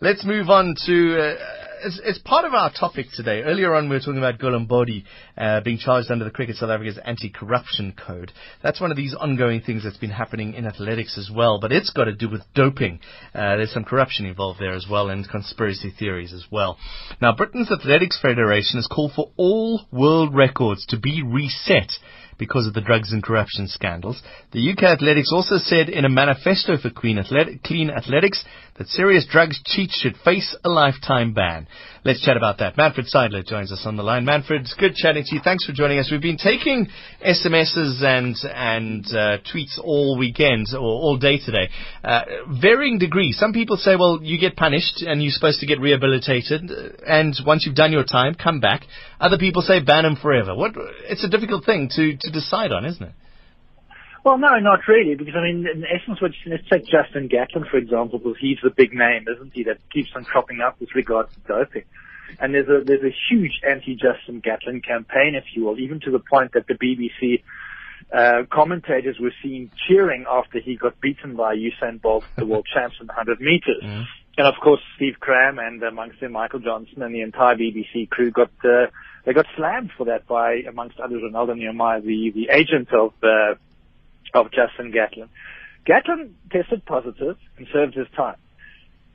Let's move on to. Uh, it's, it's, part of our topic today. Earlier on, we were talking about Gulam Bodi uh, being charged under the Cricket South Africa's anti-corruption code. That's one of these ongoing things that's been happening in athletics as well, but it's got to do with doping. Uh, there's some corruption involved there as well, and conspiracy theories as well. Now, Britain's Athletics Federation has called for all world records to be reset because of the drugs and corruption scandals. The UK Athletics also said in a manifesto for Clean Athletics that serious drugs cheats should face a lifetime ban. Let's chat about that. Manfred Seidler joins us on the line. Manfred, good chatting to you. Thanks for joining us. We've been taking SMSs and and uh, tweets all weekend or all day today, uh, varying degrees. Some people say, well, you get punished and you're supposed to get rehabilitated, and once you've done your time, come back. Other people say ban them forever. What? It's a difficult thing to to decide on, isn't it? Well, no, not really, because I mean, in essence, what let's take Justin Gatlin for example, because he's the big name, isn't he, that keeps on cropping up with regards to doping. And there's a there's a huge anti-Justin Gatlin campaign, if you will, even to the point that the BBC uh, commentators were seen cheering after he got beaten by Usain Bolt, the world champs in 100 meters. Mm. And of course, Steve Cram and amongst them Michael Johnson and the entire BBC crew got uh, they got slammed for that by, amongst others, Renaldo Nehemiah, the the agent of uh, of Justin Gatlin. Gatlin tested positive and served his time.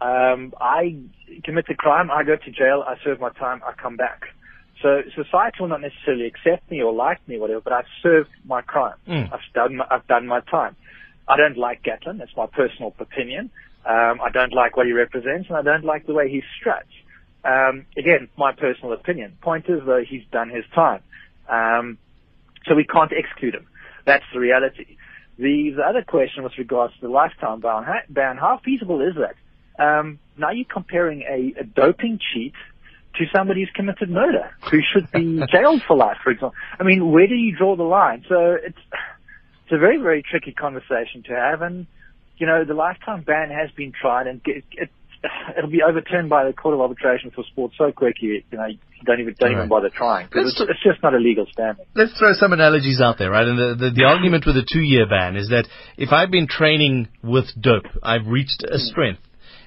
Um, I commit the crime, I go to jail, I serve my time, I come back. So society will not necessarily accept me or like me, or whatever, but I've served my crime. Mm. I've done my, I've done my time. I don't like Gatlin. That's my personal opinion. Um, I don't like what he represents, and I don't like the way he struts. Um, again, my personal opinion. Point is, though, he's done his time. Um, so we can't exclude him. That's the reality. The, the other question with regards to the lifetime ban, ban how feasible is that? Um, now you're comparing a, a doping cheat to somebody who's committed murder, who should be jailed for life, for example. I mean, where do you draw the line? So it's it's a very very tricky conversation to have, and you know the lifetime ban has been tried, and it, it, it'll be overturned by the Court of Arbitration for sports so quickly, you know, you don't even don't right. even bother trying because it's, it's, just not a legal standard. Let's throw some analogies out there, right? And the, the, the argument with a two-year ban is that if I've been training with dope, I've reached a strength.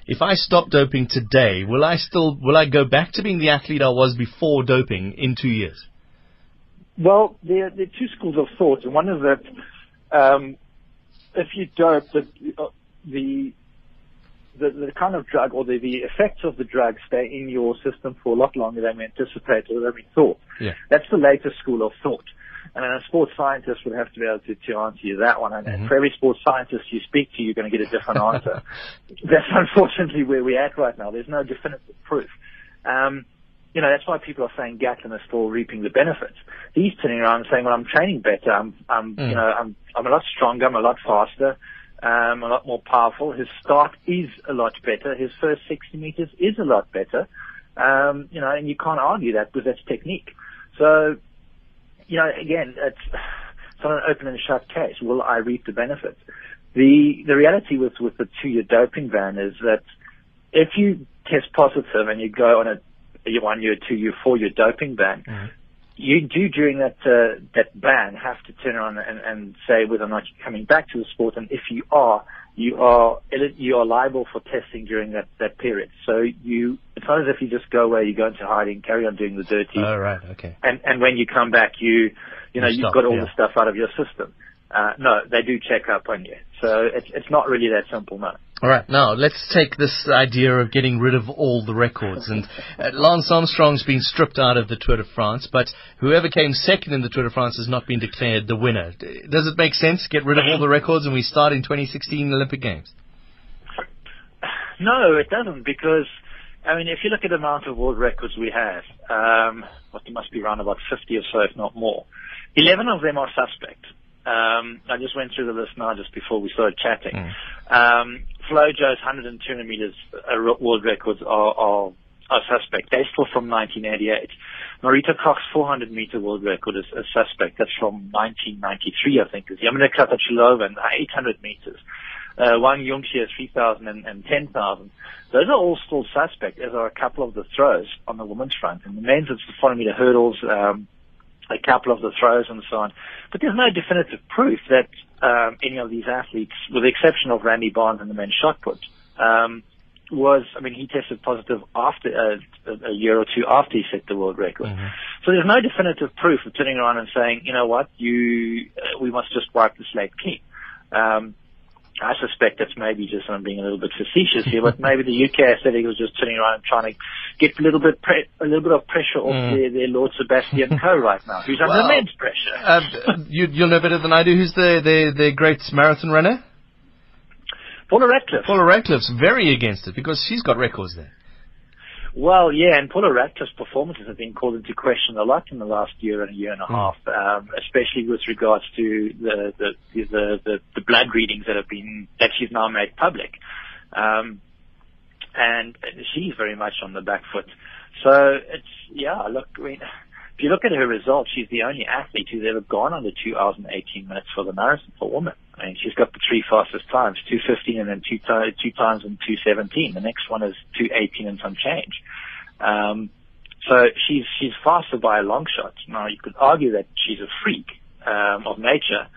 If I stop doping today, will I still will I go back to being the athlete I was before doping in two years? Well, there, there are two schools of thought, and one is that um, if you dope, the, uh, the the, the kind of drug or the, the effects of the drug stay in your system for a lot longer than we anticipated or than we thought. Yeah. That's the latest school of thought. And a sports scientist would have to be able to, to answer you that one. And, mm-hmm. for every sports scientist you speak to, you're going to get a different answer. that's unfortunately where we're at right now. There's no definitive proof. Um, you know, that's why people are saying Gatlin is still reaping the benefits. He's turning around and saying, well, I'm training better. I'm, I'm, mm. you know, I'm, I'm a lot stronger. I'm a lot faster um, a lot more powerful. His start is a lot better. His first 60 meters is a lot better. Um, you know, and you can't argue that because that's technique. So, you know, again, it's, it's not an open and shut case. Will I reap the benefits? The the reality with with the two year doping ban is that if you test positive and you go on a, a one year, two year, four year doping ban, mm-hmm you do during that uh, that ban have to turn around and, and say whether or not you're coming back to the sport, and if you are, you are you are liable for testing during that that period. So you it's not as if you just go away, you go into hiding, carry on doing the dirty. Oh right, okay. And and when you come back, you you know you have got all yeah. the stuff out of your system. Uh, no, they do check up on you. So it's it's not really that simple, no. All right, now let's take this idea of getting rid of all the records. And uh, Lance Armstrong's been stripped out of the Tour de France, but whoever came second in the Tour de France has not been declared the winner. Does it make sense? to Get rid of all the records and we start in 2016 Olympic Games? No, it doesn't because, I mean, if you look at the amount of world records we have, um, what there must be around about 50 or so, if not more. 11 of them are suspect. Um, I just went through the list now just before we started chatting. Mm. Um, Flojo's 100 and 200 meters uh, world records are, are, are suspect. They're still from 1988. Marita Koch's 400 meter world record is a suspect. That's from 1993, I think. Is Jarmila Kratochvilova 800 meters. Uh, Wang Junxia 3,000 and, and 10,000. Those are all still suspect, as are a couple of the throws on the women's front. And the men's, it's the 400 meter hurdles, um, a couple of the throws and so on. But there's no definitive proof that um, any of these athletes, with the exception of Randy Barnes and the men's shot put, um, was, I mean, he tested positive after uh, a year or two after he set the world record. Mm-hmm. So there's no definitive proof of turning around and saying, you know what, you, uh, we must just wipe the slate clean. Um, I suspect that's maybe just I'm being a little bit facetious here, but maybe the UK Athletics was just turning around and trying to get a little bit pre- a little bit of pressure off Mm. their, their Lord Sebastian Coe right now, who's under immense pressure. Uh, you, you'll know better than I do. Who's the, the, the great marathon runner? Paula Radcliffe. Paula Radcliffe's very against it because she's got records there. Well, yeah, and Paula Radcliffe's performances have been called into question a lot in the last year and a year and a Hmm. half, um, especially with regards to the the, the the the blood readings that have been that she's now made public, um, and she's very much on the back foot. So it's yeah, look, I mean, if you look at her results, she's the only athlete who's ever gone under two hours and 18 minutes for the marathon for women. I mean, she's got the three fastest times, 215 and then two, two times and 217. The next one is 218 and some change. Um, so she's, she's faster by a long shot. Now you could argue that she's a freak, um, of nature.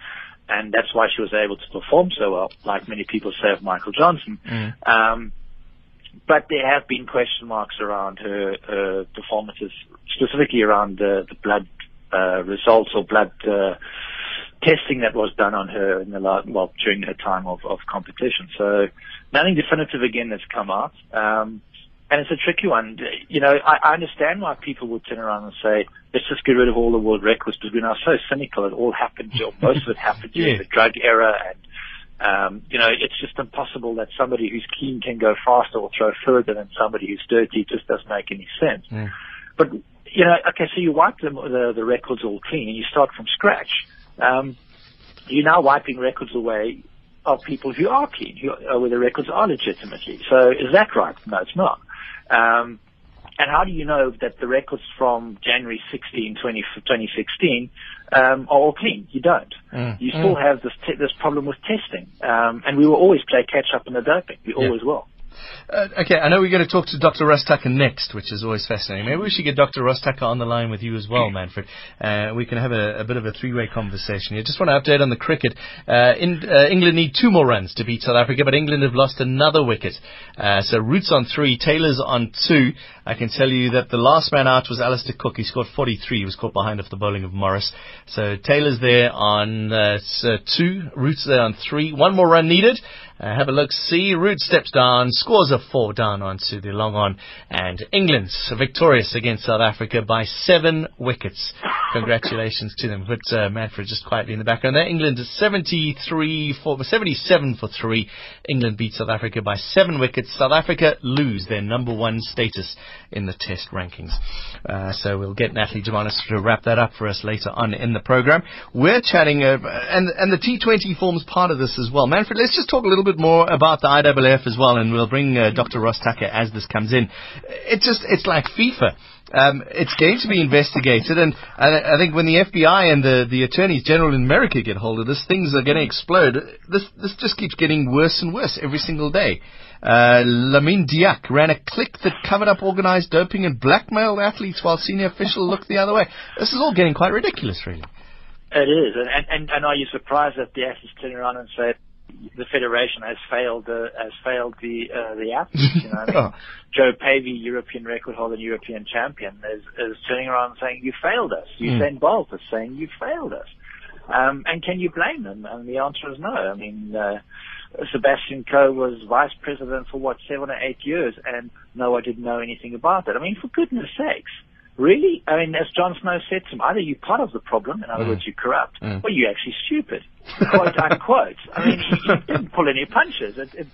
And that's why she was able to perform so well, like many people say of Michael Johnson. Mm. Um, but there have been question marks around her, her performances, specifically around the, the blood uh, results or blood uh, testing that was done on her in the la- well during her time of, of competition. So nothing definitive again that's come out. Um, and it's a tricky one. You know, I, I understand why people would turn around and say, let's just get rid of all the world records because we're now so cynical. It all happened, or most of it happened during Yeah. the drug era and um, you know, it's just impossible that somebody who's clean can go faster or throw further than somebody who's dirty. It just doesn't make any sense. Mm. But, you know, okay, so you wipe the, the, the records all clean and you start from scratch. Um, you're now wiping records away of people who are clean, who, uh, where the records are legitimately. So is that right? No, it's not. Um, and how do you know that the records from January 16, 20, 2016 um, are all clean? You don't. Mm. You still have this te- this problem with testing, um, and we will always play catch up in the doping. We Yeah. always will. Uh, okay, I know we're going to talk to Dr. Ross Tucker next, which is always fascinating. Maybe we should get Dr. Ross Tucker on the line with you as well, Manfred. Uh, we can have a, a bit of a three-way conversation here. Just want to update on the cricket. Uh, in, uh, England need two more runs to beat South Africa, but England have lost another wicket. Uh, so Root's on three, Taylor's on two. I can tell you that the last man out was Alistair Cook. He scored 43. He was caught behind off the bowling of Morris. So Taylor's there on uh, two, Root's there on three. One more run needed. Uh, have a look. See, Root steps down, scores a four down onto the long on, and England's victorious against South Africa by seven wickets. Congratulations to them. But uh, Manfred just quietly in the background there. England is 73 for 77 for three. England beat South Africa by seven wickets. South Africa lose their number one status in the Test rankings. Uh, so we'll get Natalie Javanis to wrap that up for us later on in the program. We're chatting, uh, and and the T20 forms part of this as well. Manfred, let's just talk a little bit more about the IAAF as well, and we'll bring uh, Dr. Ross Tucker as this comes in. It just it's like FIFA. Um, it's going to be investigated, and I, think when the FBI and the, the attorneys general in America get hold of this, things are going to explode. This this just keeps getting worse and worse every single day. Uh, Lamine Diack ran a clique that covered up organized doping and blackmailed athletes while senior officials looked the other way. This is all getting quite ridiculous, really. It is, and, and, and are you surprised that the athletes turn around and say the federation has failed uh, has failed the uh, the athletes? You know, I mean, Oh. Jo Pavey, European record holder, and European champion, is is turning around and saying you failed us. Usain Bolt is saying you failed us. Um, and can you blame them? And the answer is no. I mean, uh, Sebastian Coe was vice president for what seven or eight years, and no, I didn't know anything about that. I mean, for goodness sakes, really? I mean, as Jon Snow said to him, either you're part of the problem, in other Mm. words, you're corrupt, Mm. or you're actually stupid. Quote unquote. I mean, he, he didn't pull any punches. It, it,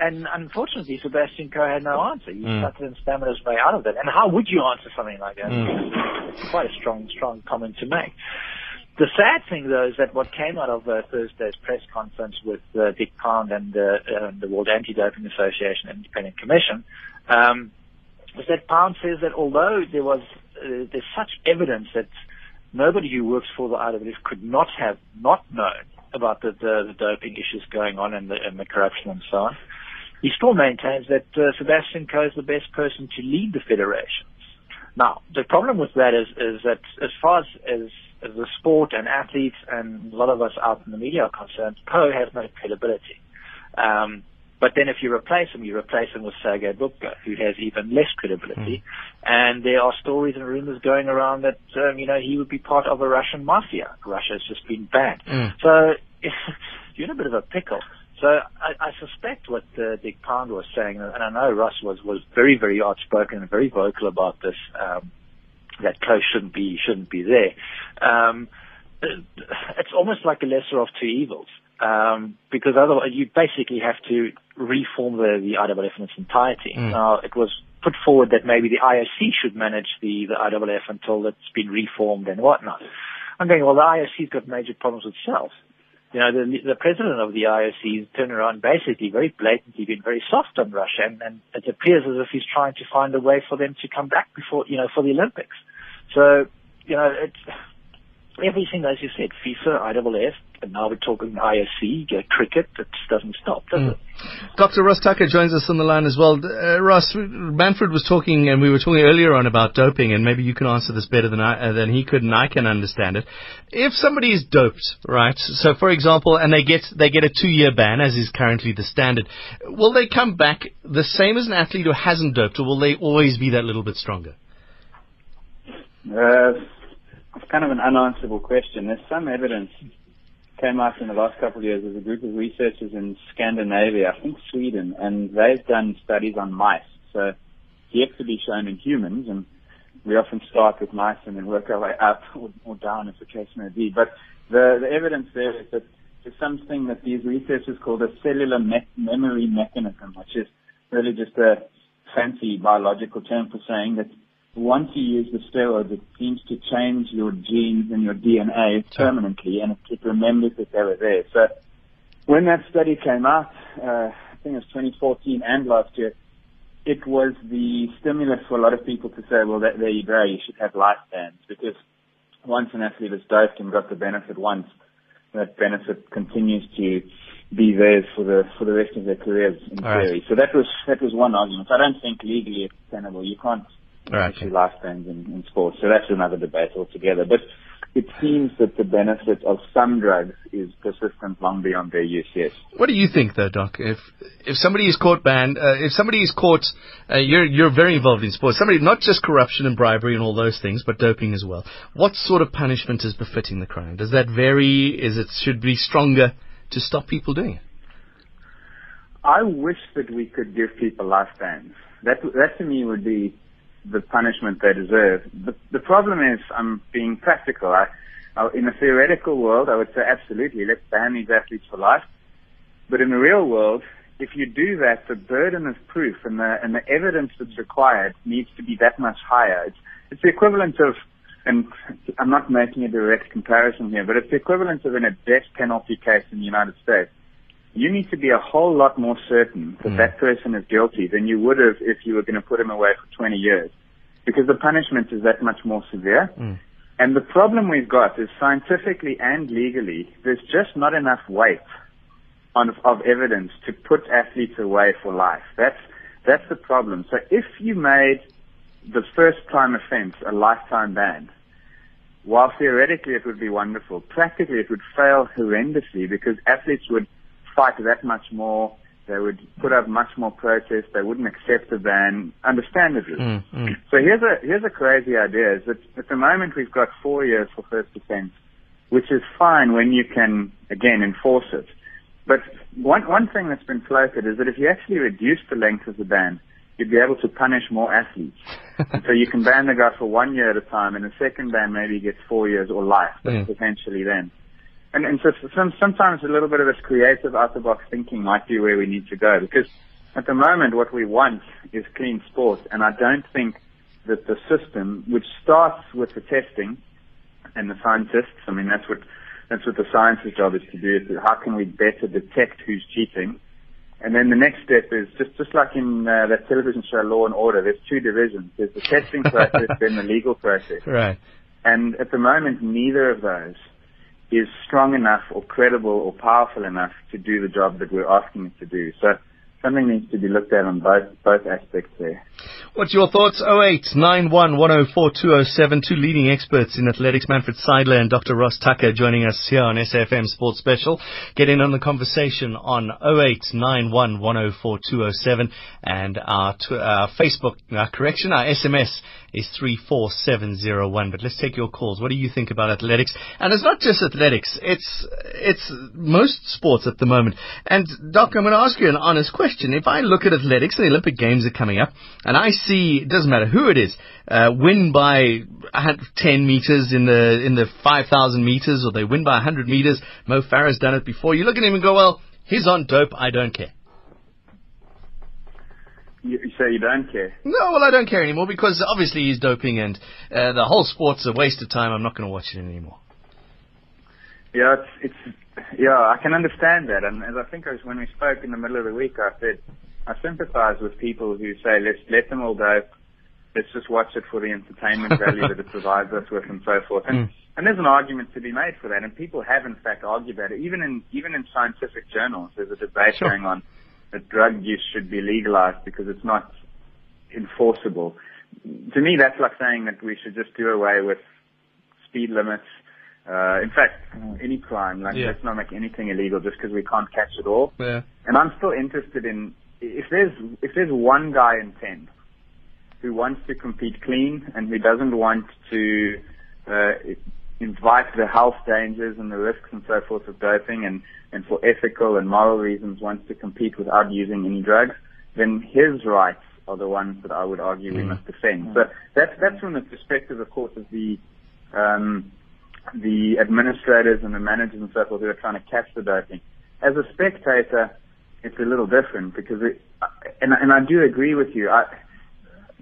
and unfortunately, Sebastian Coe had no answer. He Mm. stuttered and stammered his way out of it. And how would you answer something like that? Mm. It's quite a strong, strong comment to make. The sad thing, though, is that what came out of uh, Thursday's press conference with uh, Dick Pound and uh, the World Anti-Doping Association Independent Commission um, that Pound says that although there was uh, there's such evidence that nobody who works for the IAAF could not have not known about the, the, the doping issues going on and the, and the corruption and so on, he still maintains that uh, Sebastian Coe is the best person to lead the federation. Now, the problem with that is, is that as far as, as, as the sport and athletes and a lot of us out in the media are concerned, Coe has no credibility. Um, But then if you replace him, you replace him with Sergei Bubka, who has even less credibility. Mm. And there are stories and rumors going around that, um, you know, he would be part of a Russian mafia. Russia has just been banned. Mm. So you're in a bit of a pickle. So I, I suspect what uh, Dick Pound was saying, and I know Ross was, was very, very outspoken and very vocal about this, um, that Klose shouldn't be, shouldn't be there. Um, it's almost like a lesser of two evils. Um, because otherwise you basically have to reform the, the IAAF in its entirety. Mm. Now, it was put forward that maybe the IOC should manage the, the IAAF until it's been reformed and whatnot. I'm going, well, the IOC's got major problems itself. You know, the, the president of the IOC has turned around basically very blatantly been very soft on Russia and, and it appears as if he's trying to find a way for them to come back before, you know, for the Olympics. So, you know, it's, everything, as you said, FIFA, IAAF, and now we're talking ISC, uh, cricket, it doesn't stop, does mm. it? Dr. Ross Tucker joins us on the line as well. Uh, Ross, Manfred was talking, and we were talking earlier on about doping, and maybe you can answer this better than I, uh, than he could, and I can understand it. If somebody is doped, right? So, for example, and they get they get a two-year ban, as is currently the standard, will they come back the same as an athlete who hasn't doped, or will they always be that little bit stronger? Uh, it's kind of an unanswerable question. There's some evidence came out in the last couple of years. There's a group of researchers in Scandinavia, I think Sweden, and they've done studies on mice. So yet to be shown in humans, and we often start with mice and then work our way up or, or down, as the case may be. But the, the evidence there is that there's something that these researchers call the cellular me- memory mechanism, which is really just a fancy biological term for saying that once you use the steroids, it seems to change your genes and your DNA permanently, and it, it remembers that they were there. So when that study came out, uh, I think it was 2014 and last year, it was the stimulus for a lot of people to say, well, that, there you go, you should have life lifespans, because once an athlete is doped and got the benefit once, that benefit continues to be there for the for the rest of their careers in All theory. Right. So that was that was one argument. I don't think legally it's tenable. You can't right. actually lifespans in, in sports. So that's another debate altogether. But it seems that the benefit of some drugs is persistent long beyond their use. Yes. What do you think, though, Doc? If if somebody is caught banned, uh, if somebody is caught, uh, you're you're very involved in sports. Somebody not just corruption and bribery and all those things, but doping as well. What sort of punishment is befitting the crime? Does that vary? Is it should be stronger to stop people doing it? I wish that we could give people lifespans. That that to me would be the punishment they deserve. The, the problem is, I'm being practical. I, I, in a theoretical world, I would say absolutely, let's ban these athletes for life. But in the real world, if you do that, the burden of proof and the, and the evidence that's required needs to be that much higher. It's, it's the equivalent of, and I'm not making a direct comparison here, but it's the equivalent of in a death penalty case in the United States. You need to be a whole lot more certain that mm. that person is guilty than you would have if you were going to put him away for 20 years because the punishment is that much more severe. Mm. And the problem we've got is scientifically and legally, there's just not enough weight on, of evidence to put athletes away for life. That's, that's the problem. So if you made the first time offense a lifetime ban, while theoretically it would be wonderful, practically it would fail horrendously because athletes would fight that much more they would put up much more protest. They wouldn't accept the ban, understandably. Mm, mm. So here's a here's a crazy idea: is that at the moment we've got four years for first offence, which is fine when you can again enforce it. But one one thing that's been floated is that if you actually reduce the length of the ban, you'd be able to punish more athletes. so you can ban the guy for one year at a time, and the second ban maybe gets four years or life, mm. potentially then. And, and so some, sometimes a little bit of this creative out-the-box thinking might be where we need to go because at the moment what we want is clean sport and I don't think that the system, which starts with the testing and the scientists, I mean that's what that's what the science's job is to do. Is how can we better detect who's cheating? And then the next step is just just like in uh, that television show Law and Order. There's two divisions. There's the testing process, then the legal process. Right. And at the moment, neither of those is strong enough or credible or powerful enough to do the job that we're asking it to do. So something needs to be looked at on both both aspects there. What's your thoughts? 0891104207, two leading experts in athletics, Manfred Seidler and Dr. Ross Tucker joining us here on SFM Sports Special. Get in on the conversation on 0891104207 and our, tw- our Facebook, our correction, our SMS is 34701. But let's take your calls. What do you think about athletics? And it's not just athletics. It's, it's most sports at the moment. And Doc, I'm going to ask you an honest question. If I look at athletics and the Olympic Games are coming up and I see, it doesn't matter who it is, uh, win by 10 meters in the, in the 5,000 meters or they win by 100 meters. Mo Farah's done it before. You look at him and go, well, he's on dope. I don't care. You, you say you don't care? No, well, I don't care anymore because obviously he's doping and uh, the whole sport's a waste of time. I'm not going to watch it anymore. Yeah, it's, it's yeah, I can understand that. And as I think as when we spoke in the middle of the week, I said I sympathise with people who say let's let them all dope. Let's just watch it for the entertainment value that it provides us with, and so forth. And, Mm. and there's an argument to be made for that, and people have in fact argued that. Even in even in scientific journals, there's a debate Sure. going on that drug use should be legalized because it's not enforceable. To me, that's like saying that we should just do away with speed limits. Uh, in fact, any crime, like Yeah. let's not make anything illegal just because we can't catch it all. Yeah. And I'm still interested in if there's if there's one guy in ten who wants to compete clean and who doesn't want to uh, invite the health dangers and the risks and so forth of doping and and for ethical and moral reasons wants to compete without using any drugs, then his rights are the ones that I would argue we Mm. must defend. So that's that's from the perspective, of course, of the um, the administrators and the managers and so forth who are trying to catch the doping. As a spectator, it's a little different because it, and and I do agree with you. I,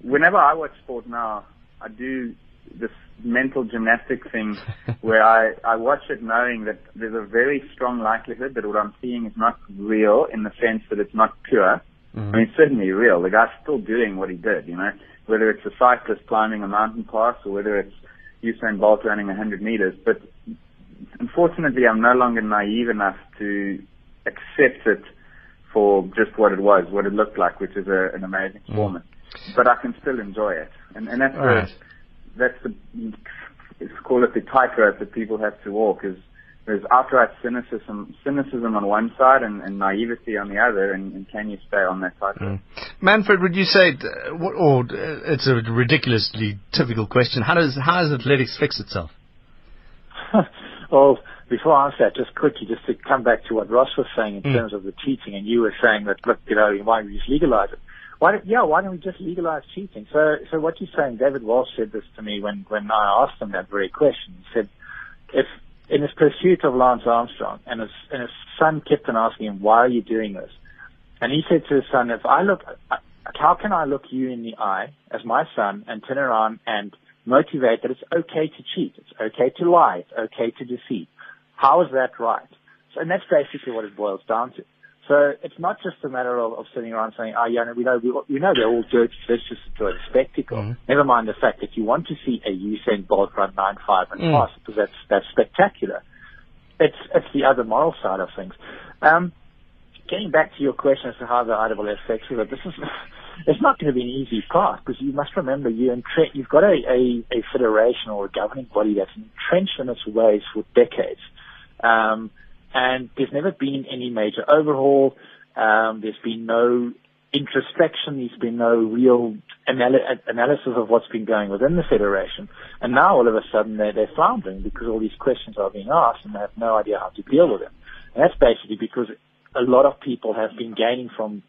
whenever I watch sport now, I do this mental gymnastic thing where I I watch it knowing that there's a very strong likelihood that what I'm seeing is not real in the sense that it's not pure. Mm. I mean, it's certainly real. The guy's still doing what he did, you know, whether it's a cyclist climbing a mountain pass or whether it's Usain Bolt running 100 meters. But unfortunately, I'm no longer naive enough to accept it for just what it was, what it looked like, which is a, an amazing mm. performance. But I can still enjoy it, and and that's right. the that's the call it the tightrope that people have to walk. Is there's outright cynicism cynicism on one side and, and naivety on the other, and, and can you stay on that tightrope? Manfred, would you say, uh, what, or uh, it's a ridiculously typical question. How does how does athletics fix itself? well, before I answer that, just quickly, just to come back to what Ross was saying in Mm. terms of the cheating, and you were saying that, look, you know, why don't we just legalize it? Why don't, yeah, why don't we just legalize cheating? So, so what you're saying, David Walsh said this to me when, when I asked him that very question. He said, if, in his pursuit of Lance Armstrong, and his, and his son kept on asking him, why are you doing this? And he said to his son, if I look, how can I look you in the eye as my son and turn around and motivate that it's okay to cheat, it's okay to lie, it's okay to deceive? How is that right? So, and that's basically what it boils down to. So it's not just a matter of, of sitting around saying, oh yeah, no, we know, we, we know they're all dirty, let's just enjoy the spectacle. Mhm. Never mind the fact that you want to see a Usain Bolt run 9-5 and Mm. pass because that's, that's spectacular. It's, it's the other moral side of things. Um, getting back to your question as to how the IAAF affects it, this is it's not going to be an easy path because you must remember you entre- you've got a, a, a federation or a governing body that's entrenched in its ways for decades, um, and there's never been any major overhaul. Um, there's been no introspection. There's been no real anal- analysis of what's been going within the federation. And now all of a sudden they're, they're floundering because all these questions are being asked and they have no idea how to deal with them. And that's basically because a lot of people have been gaining from,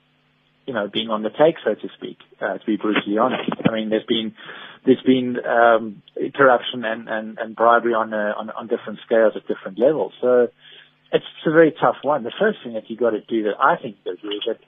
you know, being on the take, so to speak, uh, to be brutally honest. I mean, there's been, there's been, um, corruption and, and, and bribery on, uh, on, on different scales at different levels. So it's a very tough one. The first thing that you got to do that I think is that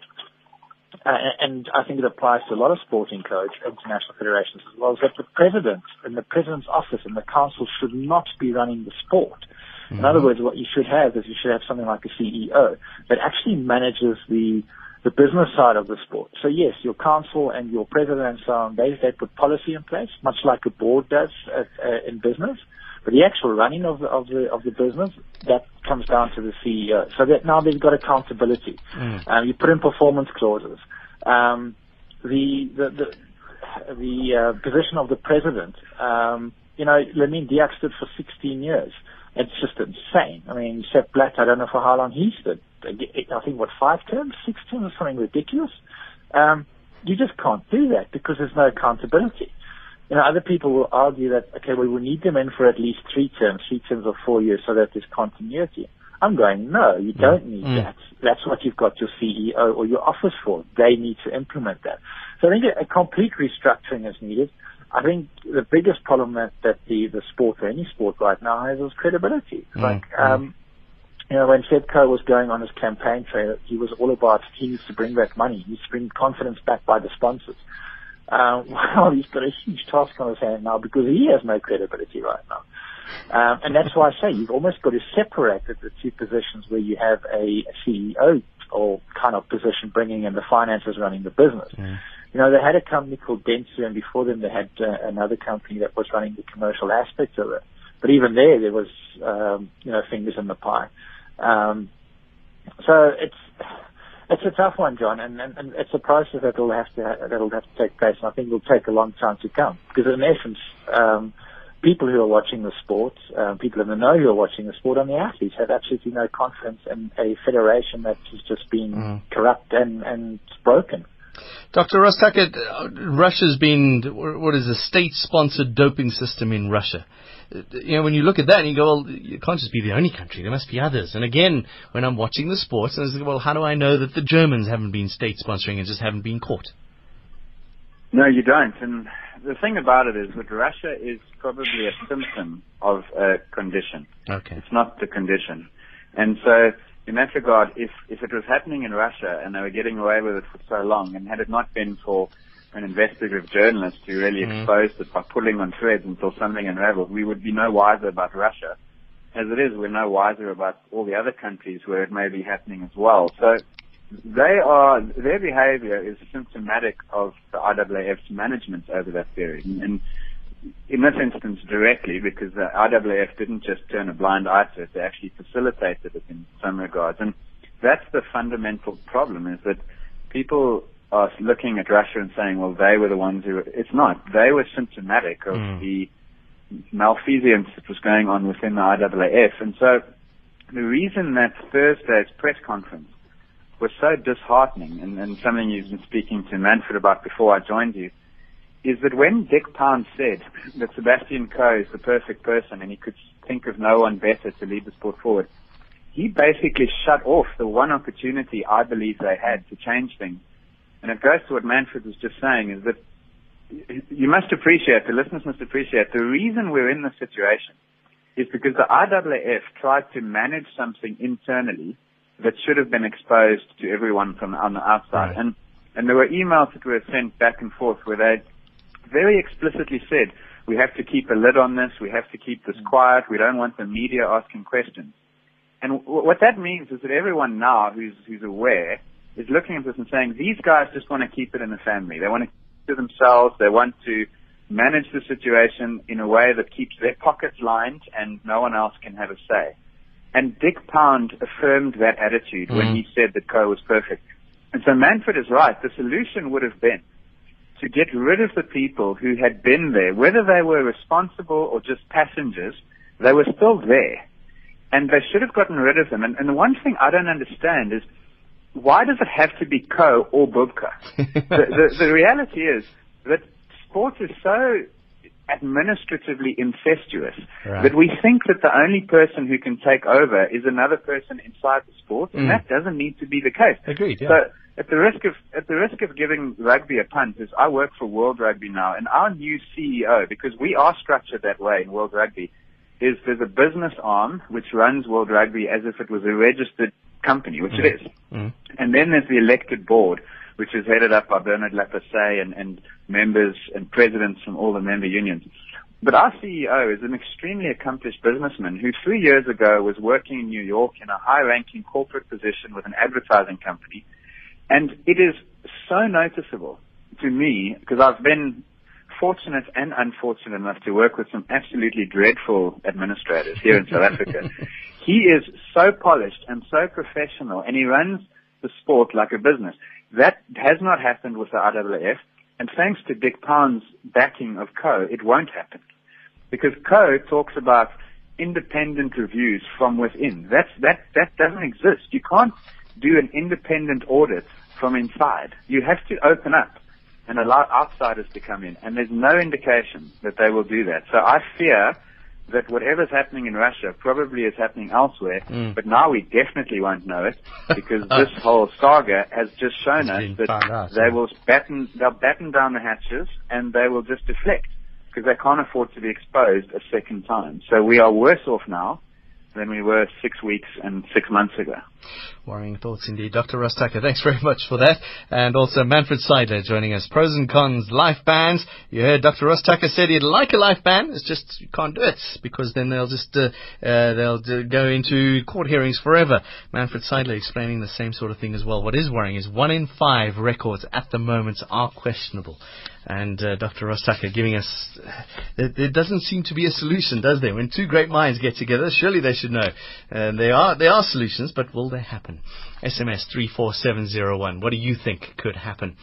uh, and I think it applies to a lot of sporting codes, international federations as well, is that the president and the president's office and the council should not be running the sport. In other words, what you should have is you should have something like a CEO that actually manages the the business side of the sport. So yes, your council and your president and so on, they they put policy in place, much like a board does at, uh, in business. But the actual running of the of the of the business that comes down to the CEO. So that now they've got accountability. Mm. Um, you put in performance clauses. Um, the the the, the uh, position of the president. Um, you know, Lamine Diack stood for 16 years. It's just insane. I mean, Sepp Blatt, I don't know for how long he stood. I think what five terms, six terms, or something ridiculous. Um, you just can't do that because there's no accountability. You know, other people will argue that okay, well, we need them in for at least three terms, three terms or four years, so that there's continuity. I'm going, no, you mm. don't need mm. that. That's what you've got your CEO or your office for. They need to implement that. So I think a, a complete restructuring is needed. I think the biggest problem that, that the, the sport or any sport right now has is credibility. Mm. Like, um, you know, when Seb Coe was going on his campaign trail, he was all about he needs to bring back money. He needs to bring confidence back by the sponsors. Uh, well, he's got a huge task on his hand now because he has no credibility right now. Um, and that's why I say you've almost got to separate the, the two positions where you have a, CEO or kind of position bringing in the finances running the business. Mm. You know, they had a company called Dentsu, and before them they had uh, another company that was running the commercial aspects of it. But even there, there was, um, you know, fingers in the pie. Um, so it's it's a tough one, John, and, and, and it's a process that will have to that'll have to take place, and I think it will take a long time to come. Because in essence, um, people who are watching the sport, um, people in the know who are watching the sport, and the athletes have absolutely no confidence in a federation that has just been mm. corrupt and and broken. Dr. Ross Tucker, uh, Russia's been, what is a state-sponsored doping system in Russia. You know, when you look at that and you go, well, it can't just be the only country. There must be others. And again, when I'm watching the sports, I say, well, how do I know that the Germans haven't been state-sponsoring and just haven't been caught? No, you don't. And the thing about it is that Russia is probably a symptom of a condition. Okay. It's not the condition. And so in that regard, if, if it was happening in Russia and they were getting away with it for so long, and had it not been for an investigative journalist who really mm-hmm. exposed it by pulling on threads until something unraveled, we would be no wiser about Russia. As it is, we're no wiser about all the other countries where it may be happening as well. So they are, their behavior is symptomatic of the IAAF's management over that period. And in this instance directly because the IAAF didn't just turn a blind eye to it, they actually facilitated it in some regards. And that's the fundamental problem is that people are looking at Russia and saying, well, they were the ones who, it's not. They were symptomatic of mm. the malfeasance that was going on within the IAAF. And so the reason that Thursday's press conference was so disheartening and, and something you've been speaking to Manfred about before I joined you is that when Dick Pound said that Sebastian Coe is the perfect person and he could think of no one better to lead the sport forward, he basically shut off the one opportunity I believe they had to change things. And it goes to what Manfred was just saying is that you must appreciate, the listeners must appreciate, the reason we're in this situation is because the IAAF tried to manage something internally that should have been exposed to everyone from on the outside. Right. And and there were emails that were sent back and forth where they very explicitly said, we have to keep a lid on this, we have to keep this mm. quiet, we don't want the media asking questions. And w- what that means is that everyone now who's, who's aware is looking at this and saying, these guys just want to keep it in the family. They want to keep it to themselves, they want to manage the situation in a way that keeps their pockets lined and no one else can have a say. And Dick Pound affirmed that attitude mm. when he said that Coe was perfect. And so Manfred is right. The solution would have been to get rid of the people who had been there, whether they were responsible or just passengers, they were still there. And they should have gotten rid of them. And, and the one thing I don't understand is why does it have to be Coe or Bubka? the, the, the reality is that sport is so administratively incestuous right. that we think that the only person who can take over is another person inside the sport, and mm. that doesn't need to be the case. Agreed. Yeah. So at the risk of at the risk of giving rugby a punt, is I work for World Rugby now, and our new CEO, because we are structured that way in World Rugby, is there's a business arm which runs World Rugby as if it was a registered company, which mm. it is, mm. and then there's the elected board, which is headed up by Bernard Lapasset and, and members and presidents from all the member unions. But our CEO is an extremely accomplished businessman who three years ago was working in New York in a high-ranking corporate position with an advertising company and it is so noticeable to me because I've been fortunate and unfortunate enough to work with some absolutely dreadful administrators here in South Africa. He is so polished and so professional, and he runs the sport like a business. That has not happened with the IAAF, and thanks to Dick Pound's backing of Coe, it won't happen. Because Coe talks about independent reviews from within. That's, that, that doesn't exist. You can't do an independent audit from inside. You have to open up and allow outsiders to come in, and there's no indication that they will do that. So I fear that whatever's happening in Russia probably is happening elsewhere, Mm. but now we definitely won't know it because this whole saga has just shown us that out, they yeah. will batten, they'll batten down the hatches and they will just deflect because they can't afford to be exposed a second time. So we are worse off now than we were six weeks and six months ago. Worrying thoughts indeed. Dr. Ross Tucker, thanks very much for that. And also Manfred Seidler joining us. Pros and cons, life bans. You heard Dr. Ross Tucker said he'd like a life ban. It's just you can't do it because then they'll just uh, uh, they'll uh, go into court hearings forever. Manfred Seidler explaining the same sort of thing as well. What is worrying is one in five records at the moment are questionable. And uh, Dr. Ross Tucker giving us, there, there doesn't seem to be a solution, does there? When two great minds get together, surely they should know. And there are there are solutions, but will they happen? SMS three four seven zero one. What do you think could happen?